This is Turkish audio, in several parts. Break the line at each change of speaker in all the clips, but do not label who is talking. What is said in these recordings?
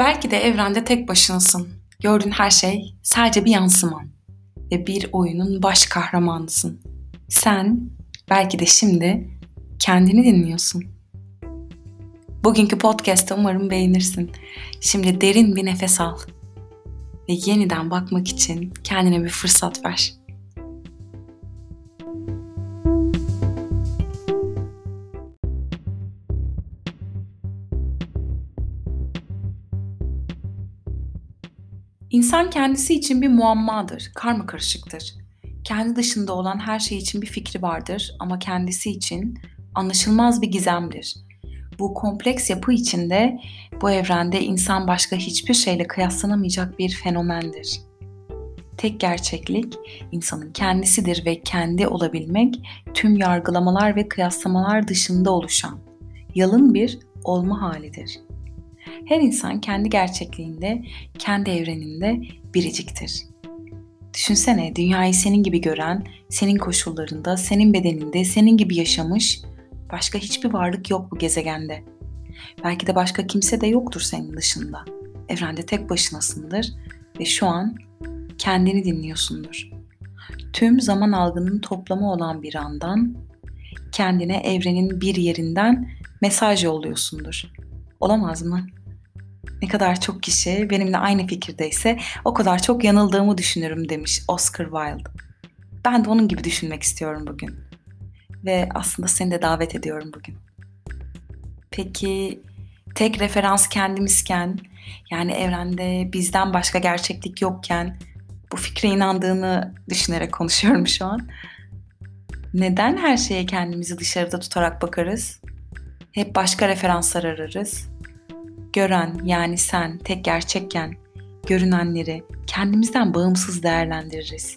Belki de evrende tek başınasın. Gördüğün her şey sadece bir yansıman ve bir oyunun baş kahramanısın. Sen belki de şimdi kendini dinliyorsun. Bugünkü podcast'ı umarım beğenirsin. Şimdi derin bir nefes al ve yeniden bakmak için kendine bir fırsat ver. İnsan kendisi için bir muammadır, karma karışıktır. Kendi dışında olan her şey için bir fikri vardır ama kendisi için anlaşılmaz bir gizemdir. Bu kompleks yapı içinde bu evrende insan başka hiçbir şeyle kıyaslanamayacak bir fenomendir. Tek gerçeklik insanın kendisidir ve kendi olabilmek tüm yargılamalar ve kıyaslamalar dışında oluşan yalın bir olma halidir.'' Her insan kendi gerçekliğinde, kendi evreninde biriciktir. Düşünsene dünyayı senin gibi gören, senin koşullarında, senin bedeninde, senin gibi yaşamış başka hiçbir varlık yok bu gezegende. Belki de başka kimse de yoktur senin dışında. Evrende tek başınasındır ve şu an kendini dinliyorsundur. Tüm zaman algının toplamı olan bir andan kendine evrenin bir yerinden mesaj yolluyorsundur. Olamaz mı? Ne kadar çok kişi benimle aynı fikirdeyse o kadar çok yanıldığımı düşünürüm demiş Oscar Wilde. Ben de onun gibi düşünmek istiyorum bugün. Ve aslında seni de davet ediyorum bugün. Peki tek referans kendimizken yani evrende bizden başka gerçeklik yokken bu fikre inandığını düşünerek konuşuyorum şu an. Neden her şeye kendimizi dışarıda tutarak bakarız? Hep başka referanslar ararız gören yani sen tek gerçekken görünenleri kendimizden bağımsız değerlendiririz.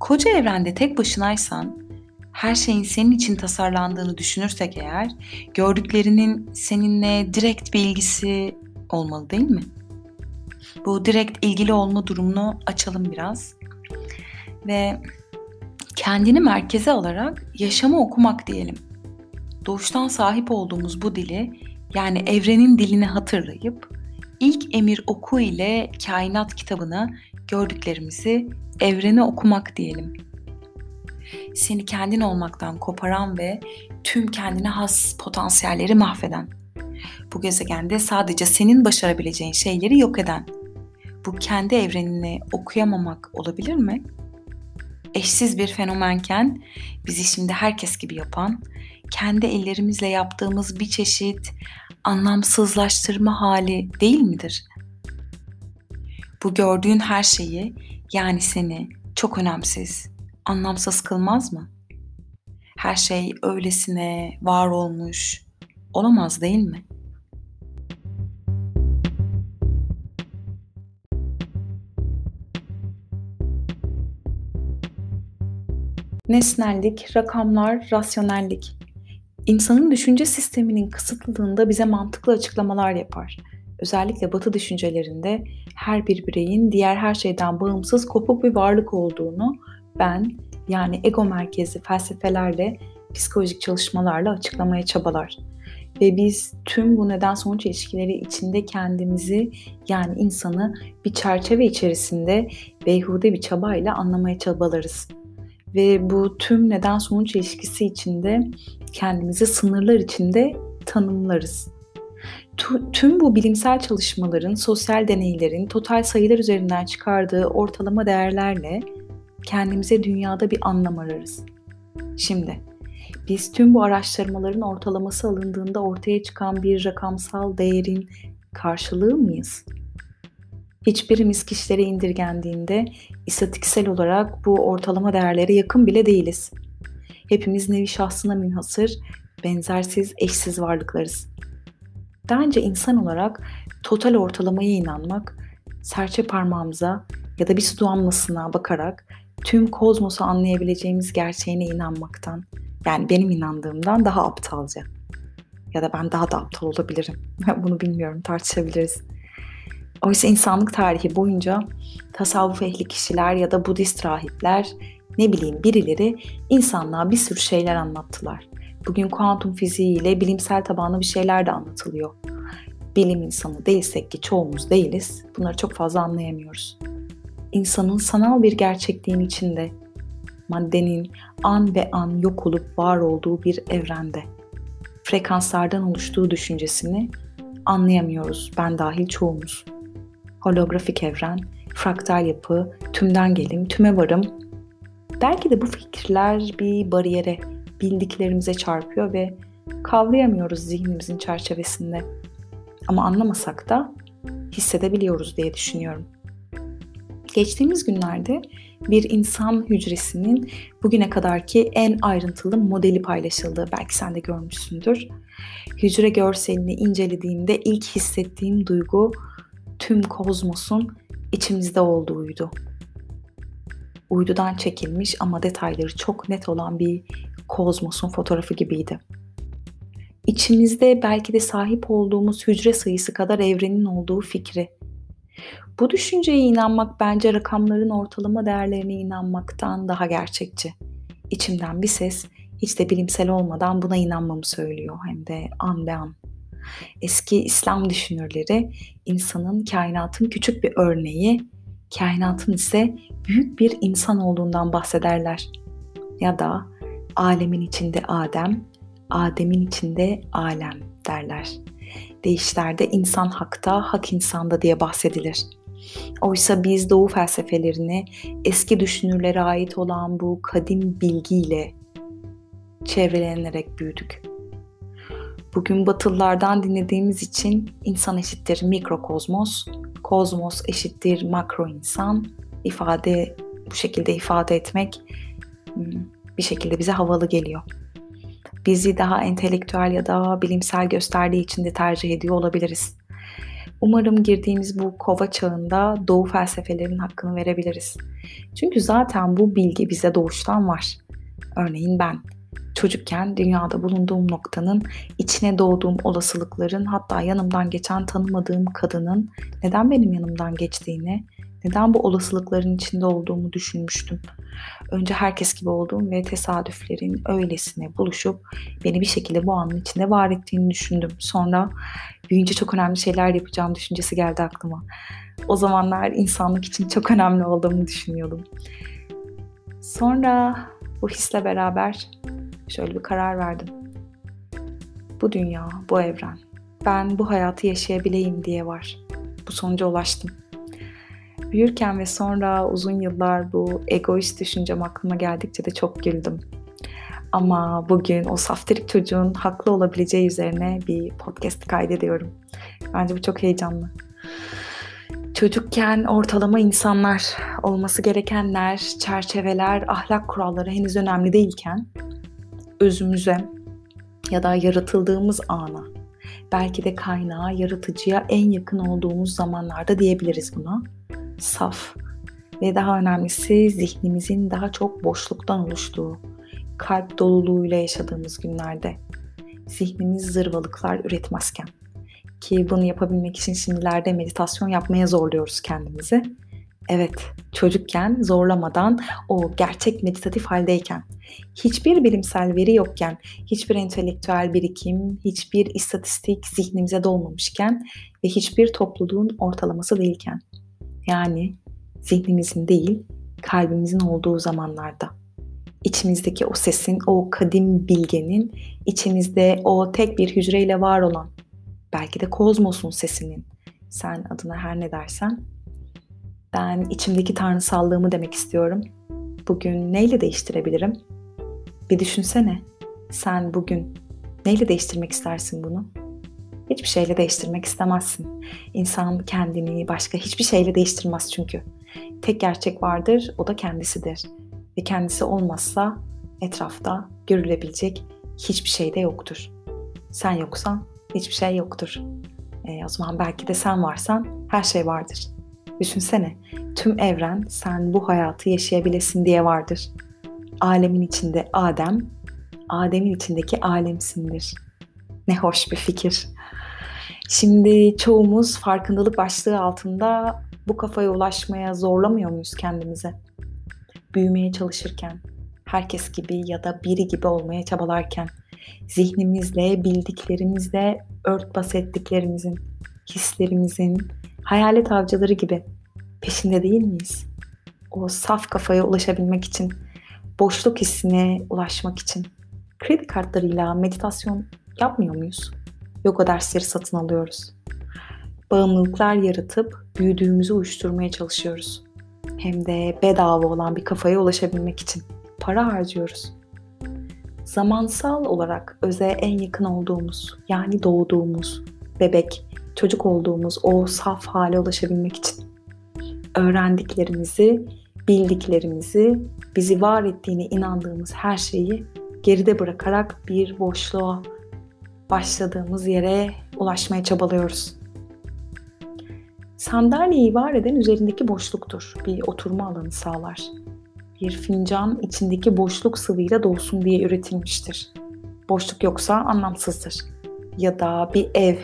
Koca evrende tek başınaysan her şeyin senin için tasarlandığını düşünürsek eğer gördüklerinin seninle direkt bir ilgisi olmalı değil mi? Bu direkt ilgili olma durumunu açalım biraz. Ve kendini merkeze alarak yaşamı okumak diyelim. Doğuştan sahip olduğumuz bu dili yani evrenin dilini hatırlayıp ilk emir oku ile kainat kitabını gördüklerimizi evrene okumak diyelim. Seni kendin olmaktan koparan ve tüm kendine has potansiyelleri mahveden. Bu gezegende sadece senin başarabileceğin şeyleri yok eden. Bu kendi evrenini okuyamamak olabilir mi? Eşsiz bir fenomenken bizi şimdi herkes gibi yapan kendi ellerimizle yaptığımız bir çeşit anlamsızlaştırma hali değil midir? Bu gördüğün her şeyi yani seni çok önemsiz, anlamsız kılmaz mı? Her şey öylesine var olmuş olamaz değil mi? Nesnellik, rakamlar, rasyonellik insanın düşünce sisteminin kısıtlılığında bize mantıklı açıklamalar yapar. Özellikle batı düşüncelerinde her bir bireyin diğer her şeyden bağımsız kopuk bir varlık olduğunu ben yani ego merkezli felsefelerle, psikolojik çalışmalarla açıklamaya çabalar. Ve biz tüm bu neden sonuç ilişkileri içinde kendimizi yani insanı bir çerçeve içerisinde beyhude bir çabayla anlamaya çabalarız. Ve bu tüm neden sonuç ilişkisi içinde kendimizi sınırlar içinde tanımlarız. Tüm bu bilimsel çalışmaların, sosyal deneylerin total sayılar üzerinden çıkardığı ortalama değerlerle kendimize dünyada bir anlam ararız. Şimdi biz tüm bu araştırmaların ortalaması alındığında ortaya çıkan bir rakamsal değerin karşılığı mıyız? Hiçbirimiz kişilere indirgendiğinde istatiksel olarak bu ortalama değerlere yakın bile değiliz. Hepimiz nevi şahsına münhasır, benzersiz, eşsiz varlıklarız. Bence insan olarak total ortalamaya inanmak, serçe parmağımıza ya da bir su damlasına bakarak tüm kozmosu anlayabileceğimiz gerçeğine inanmaktan, yani benim inandığımdan daha aptalca. Ya da ben daha da aptal olabilirim. Bunu bilmiyorum, tartışabiliriz. Oysa insanlık tarihi boyunca tasavvuf ehli kişiler ya da Budist rahipler ne bileyim birileri insanlığa bir sürü şeyler anlattılar. Bugün kuantum fiziği ile bilimsel tabanlı bir şeyler de anlatılıyor. bilim insanı değilsek ki çoğumuz değiliz, bunları çok fazla anlayamıyoruz. İnsanın sanal bir gerçekliğin içinde, maddenin an ve an yok olup var olduğu bir evrende, frekanslardan oluştuğu düşüncesini anlayamıyoruz ben dahil çoğumuz. Holografik evren, fraktal yapı, tümden gelim, tüme varım. Belki de bu fikirler bir bariyere, bildiklerimize çarpıyor ve kavrayamıyoruz zihnimizin çerçevesinde. Ama anlamasak da hissedebiliyoruz diye düşünüyorum. Geçtiğimiz günlerde bir insan hücresinin bugüne kadarki en ayrıntılı modeli paylaşıldı. Belki sen de görmüşsündür. Hücre görselini incelediğimde ilk hissettiğim duygu tüm kozmosun içimizde olduğuydu. Uydudan çekilmiş ama detayları çok net olan bir kozmosun fotoğrafı gibiydi. İçimizde belki de sahip olduğumuz hücre sayısı kadar evrenin olduğu fikri. Bu düşünceye inanmak bence rakamların ortalama değerlerine inanmaktan daha gerçekçi. İçimden bir ses hiç de bilimsel olmadan buna inanmamı söylüyor hem de an be an. Eski İslam düşünürleri insanın kainatın küçük bir örneği, kainatın ise büyük bir insan olduğundan bahsederler. Ya da alemin içinde Adem, Adem'in içinde alem derler. Deyişlerde insan hakta, hak insanda diye bahsedilir. Oysa biz doğu felsefelerini eski düşünürlere ait olan bu kadim bilgiyle çevrelenerek büyüdük. Bugün Batılılardan dinlediğimiz için insan eşittir mikrokozmos, kozmos eşittir makro insan ifade bu şekilde ifade etmek hmm, bir şekilde bize havalı geliyor. Bizi daha entelektüel ya da bilimsel gösterdiği için de tercih ediyor olabiliriz. Umarım girdiğimiz bu kova çağında doğu felsefelerinin hakkını verebiliriz. Çünkü zaten bu bilgi bize doğuştan var. Örneğin ben çocukken dünyada bulunduğum noktanın, içine doğduğum olasılıkların, hatta yanımdan geçen tanımadığım kadının neden benim yanımdan geçtiğini, neden bu olasılıkların içinde olduğumu düşünmüştüm. Önce herkes gibi olduğum ve tesadüflerin öylesine buluşup beni bir şekilde bu anın içinde var ettiğini düşündüm. Sonra büyüyünce çok önemli şeyler yapacağım düşüncesi geldi aklıma. O zamanlar insanlık için çok önemli olduğumu düşünüyordum. Sonra bu hisle beraber şöyle bir karar verdim. Bu dünya, bu evren, ben bu hayatı yaşayabileyim diye var. Bu sonuca ulaştım. Büyürken ve sonra uzun yıllar bu egoist düşüncem aklıma geldikçe de çok güldüm. Ama bugün o saftirik çocuğun haklı olabileceği üzerine bir podcast kaydediyorum. Bence bu çok heyecanlı. Çocukken ortalama insanlar, olması gerekenler, çerçeveler, ahlak kuralları henüz önemli değilken özümüze ya da yaratıldığımız ana, belki de kaynağa, yaratıcıya en yakın olduğumuz zamanlarda diyebiliriz buna. Saf ve daha önemlisi zihnimizin daha çok boşluktan oluştuğu, kalp doluluğuyla yaşadığımız günlerde zihnimiz zırvalıklar üretmezken ki bunu yapabilmek için şimdilerde meditasyon yapmaya zorluyoruz kendimizi. Evet, çocukken zorlamadan o gerçek meditatif haldeyken, hiçbir bilimsel veri yokken, hiçbir entelektüel birikim, hiçbir istatistik zihnimize dolmamışken ve hiçbir topluluğun ortalaması değilken. Yani zihnimizin değil, kalbimizin olduğu zamanlarda. İçimizdeki o sesin, o kadim bilgenin, içimizde o tek bir hücreyle var olan, belki de kozmosun sesinin, sen adına her ne dersen ben içimdeki tanrısallığımı demek istiyorum. Bugün neyle değiştirebilirim? Bir düşünsene. Sen bugün neyle değiştirmek istersin bunu? Hiçbir şeyle değiştirmek istemezsin. İnsan kendini başka hiçbir şeyle değiştirmez çünkü. Tek gerçek vardır, o da kendisidir. Ve kendisi olmazsa etrafta görülebilecek hiçbir şey de yoktur. Sen yoksan hiçbir şey yoktur. E, o zaman belki de sen varsan her şey vardır. Düşünsene, tüm evren sen bu hayatı yaşayabilesin diye vardır. Alemin içinde Adem, Adem'in içindeki alemsindir. Ne hoş bir fikir. Şimdi çoğumuz farkındalık başlığı altında bu kafaya ulaşmaya zorlamıyor muyuz kendimize? Büyümeye çalışırken, herkes gibi ya da biri gibi olmaya çabalarken, zihnimizle, bildiklerimizle örtbas ettiklerimizin hislerimizin hayalet avcıları gibi peşinde değil miyiz? O saf kafaya ulaşabilmek için, boşluk hissine ulaşmak için kredi kartlarıyla meditasyon yapmıyor muyuz? Yoga dersleri satın alıyoruz. Bağımlılıklar yaratıp büyüdüğümüzü uyuşturmaya çalışıyoruz. Hem de bedava olan bir kafaya ulaşabilmek için para harcıyoruz. Zamansal olarak öze en yakın olduğumuz, yani doğduğumuz, bebek, çocuk olduğumuz o saf hale ulaşabilmek için öğrendiklerimizi, bildiklerimizi, bizi var ettiğine inandığımız her şeyi geride bırakarak bir boşluğa başladığımız yere ulaşmaya çabalıyoruz. Sandalyeyi var eden üzerindeki boşluktur. Bir oturma alanı sağlar. Bir fincan içindeki boşluk sıvıyla dolsun diye üretilmiştir. Boşluk yoksa anlamsızdır. Ya da bir ev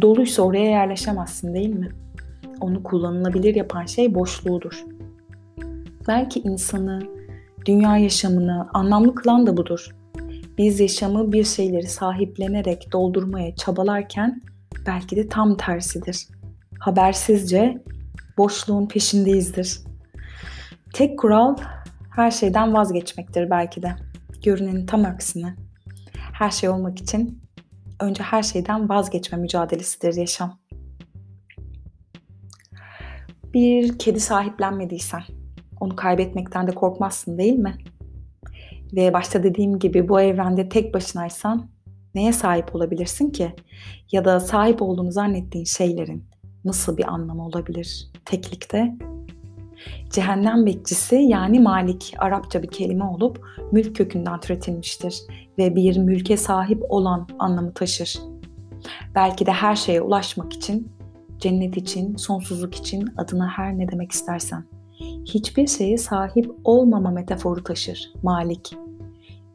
doluysa oraya yerleşemezsin değil mi? Onu kullanılabilir yapan şey boşluğudur. Belki insanı, dünya yaşamını anlamlı kılan da budur. Biz yaşamı bir şeyleri sahiplenerek doldurmaya çabalarken belki de tam tersidir. Habersizce boşluğun peşindeyizdir. Tek kural her şeyden vazgeçmektir belki de. Görünenin tam aksine. Her şey olmak için önce her şeyden vazgeçme mücadelesidir yaşam. Bir kedi sahiplenmediysen onu kaybetmekten de korkmazsın değil mi? Ve başta dediğim gibi bu evrende tek başınaysan neye sahip olabilirsin ki? Ya da sahip olduğunu zannettiğin şeylerin nasıl bir anlamı olabilir teklikte? Cehennem bekçisi yani malik Arapça bir kelime olup mülk kökünden türetilmiştir ve bir mülke sahip olan anlamı taşır. Belki de her şeye ulaşmak için, cennet için, sonsuzluk için adına her ne demek istersen hiçbir şeye sahip olmama metaforu taşır Malik.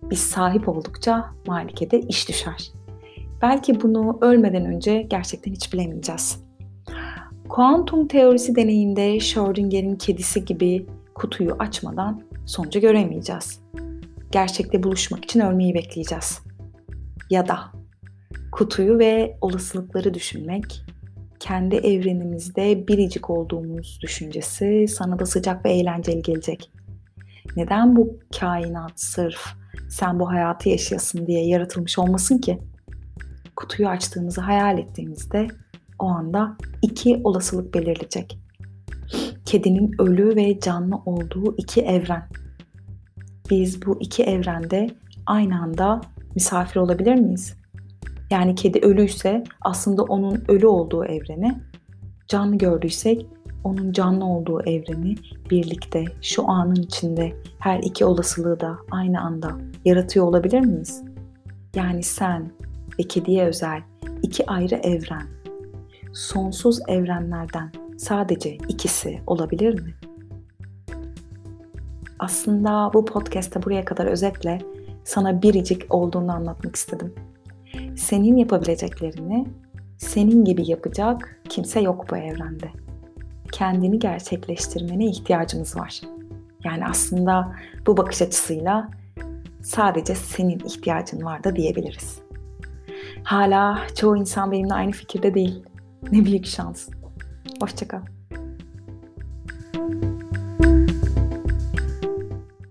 Biz sahip oldukça Malik'e de iş düşer. Belki bunu ölmeden önce gerçekten hiç bilemeyeceğiz. Kuantum teorisi deneyinde Schrödinger'in kedisi gibi kutuyu açmadan sonucu göremeyeceğiz. Gerçekte buluşmak için ölmeyi bekleyeceğiz. Ya da kutuyu ve olasılıkları düşünmek, kendi evrenimizde biricik olduğumuz düşüncesi sana da sıcak ve eğlenceli gelecek. Neden bu kainat sırf sen bu hayatı yaşayasın diye yaratılmış olmasın ki? Kutuyu açtığımızı hayal ettiğimizde o anda iki olasılık belirleyecek. Kedinin ölü ve canlı olduğu iki evren. Biz bu iki evrende aynı anda misafir olabilir miyiz? Yani kedi ölüyse aslında onun ölü olduğu evreni, canlı gördüysek onun canlı olduğu evreni birlikte şu anın içinde her iki olasılığı da aynı anda yaratıyor olabilir miyiz? Yani sen ve kediye özel iki ayrı evren, sonsuz evrenlerden sadece ikisi olabilir mi? Aslında bu podcast'te buraya kadar özetle sana biricik olduğunu anlatmak istedim senin yapabileceklerini senin gibi yapacak kimse yok bu evrende. Kendini gerçekleştirmene ihtiyacımız var. Yani aslında bu bakış açısıyla sadece senin ihtiyacın var da diyebiliriz. Hala çoğu insan benimle aynı fikirde değil. Ne büyük şans. Hoşçakal.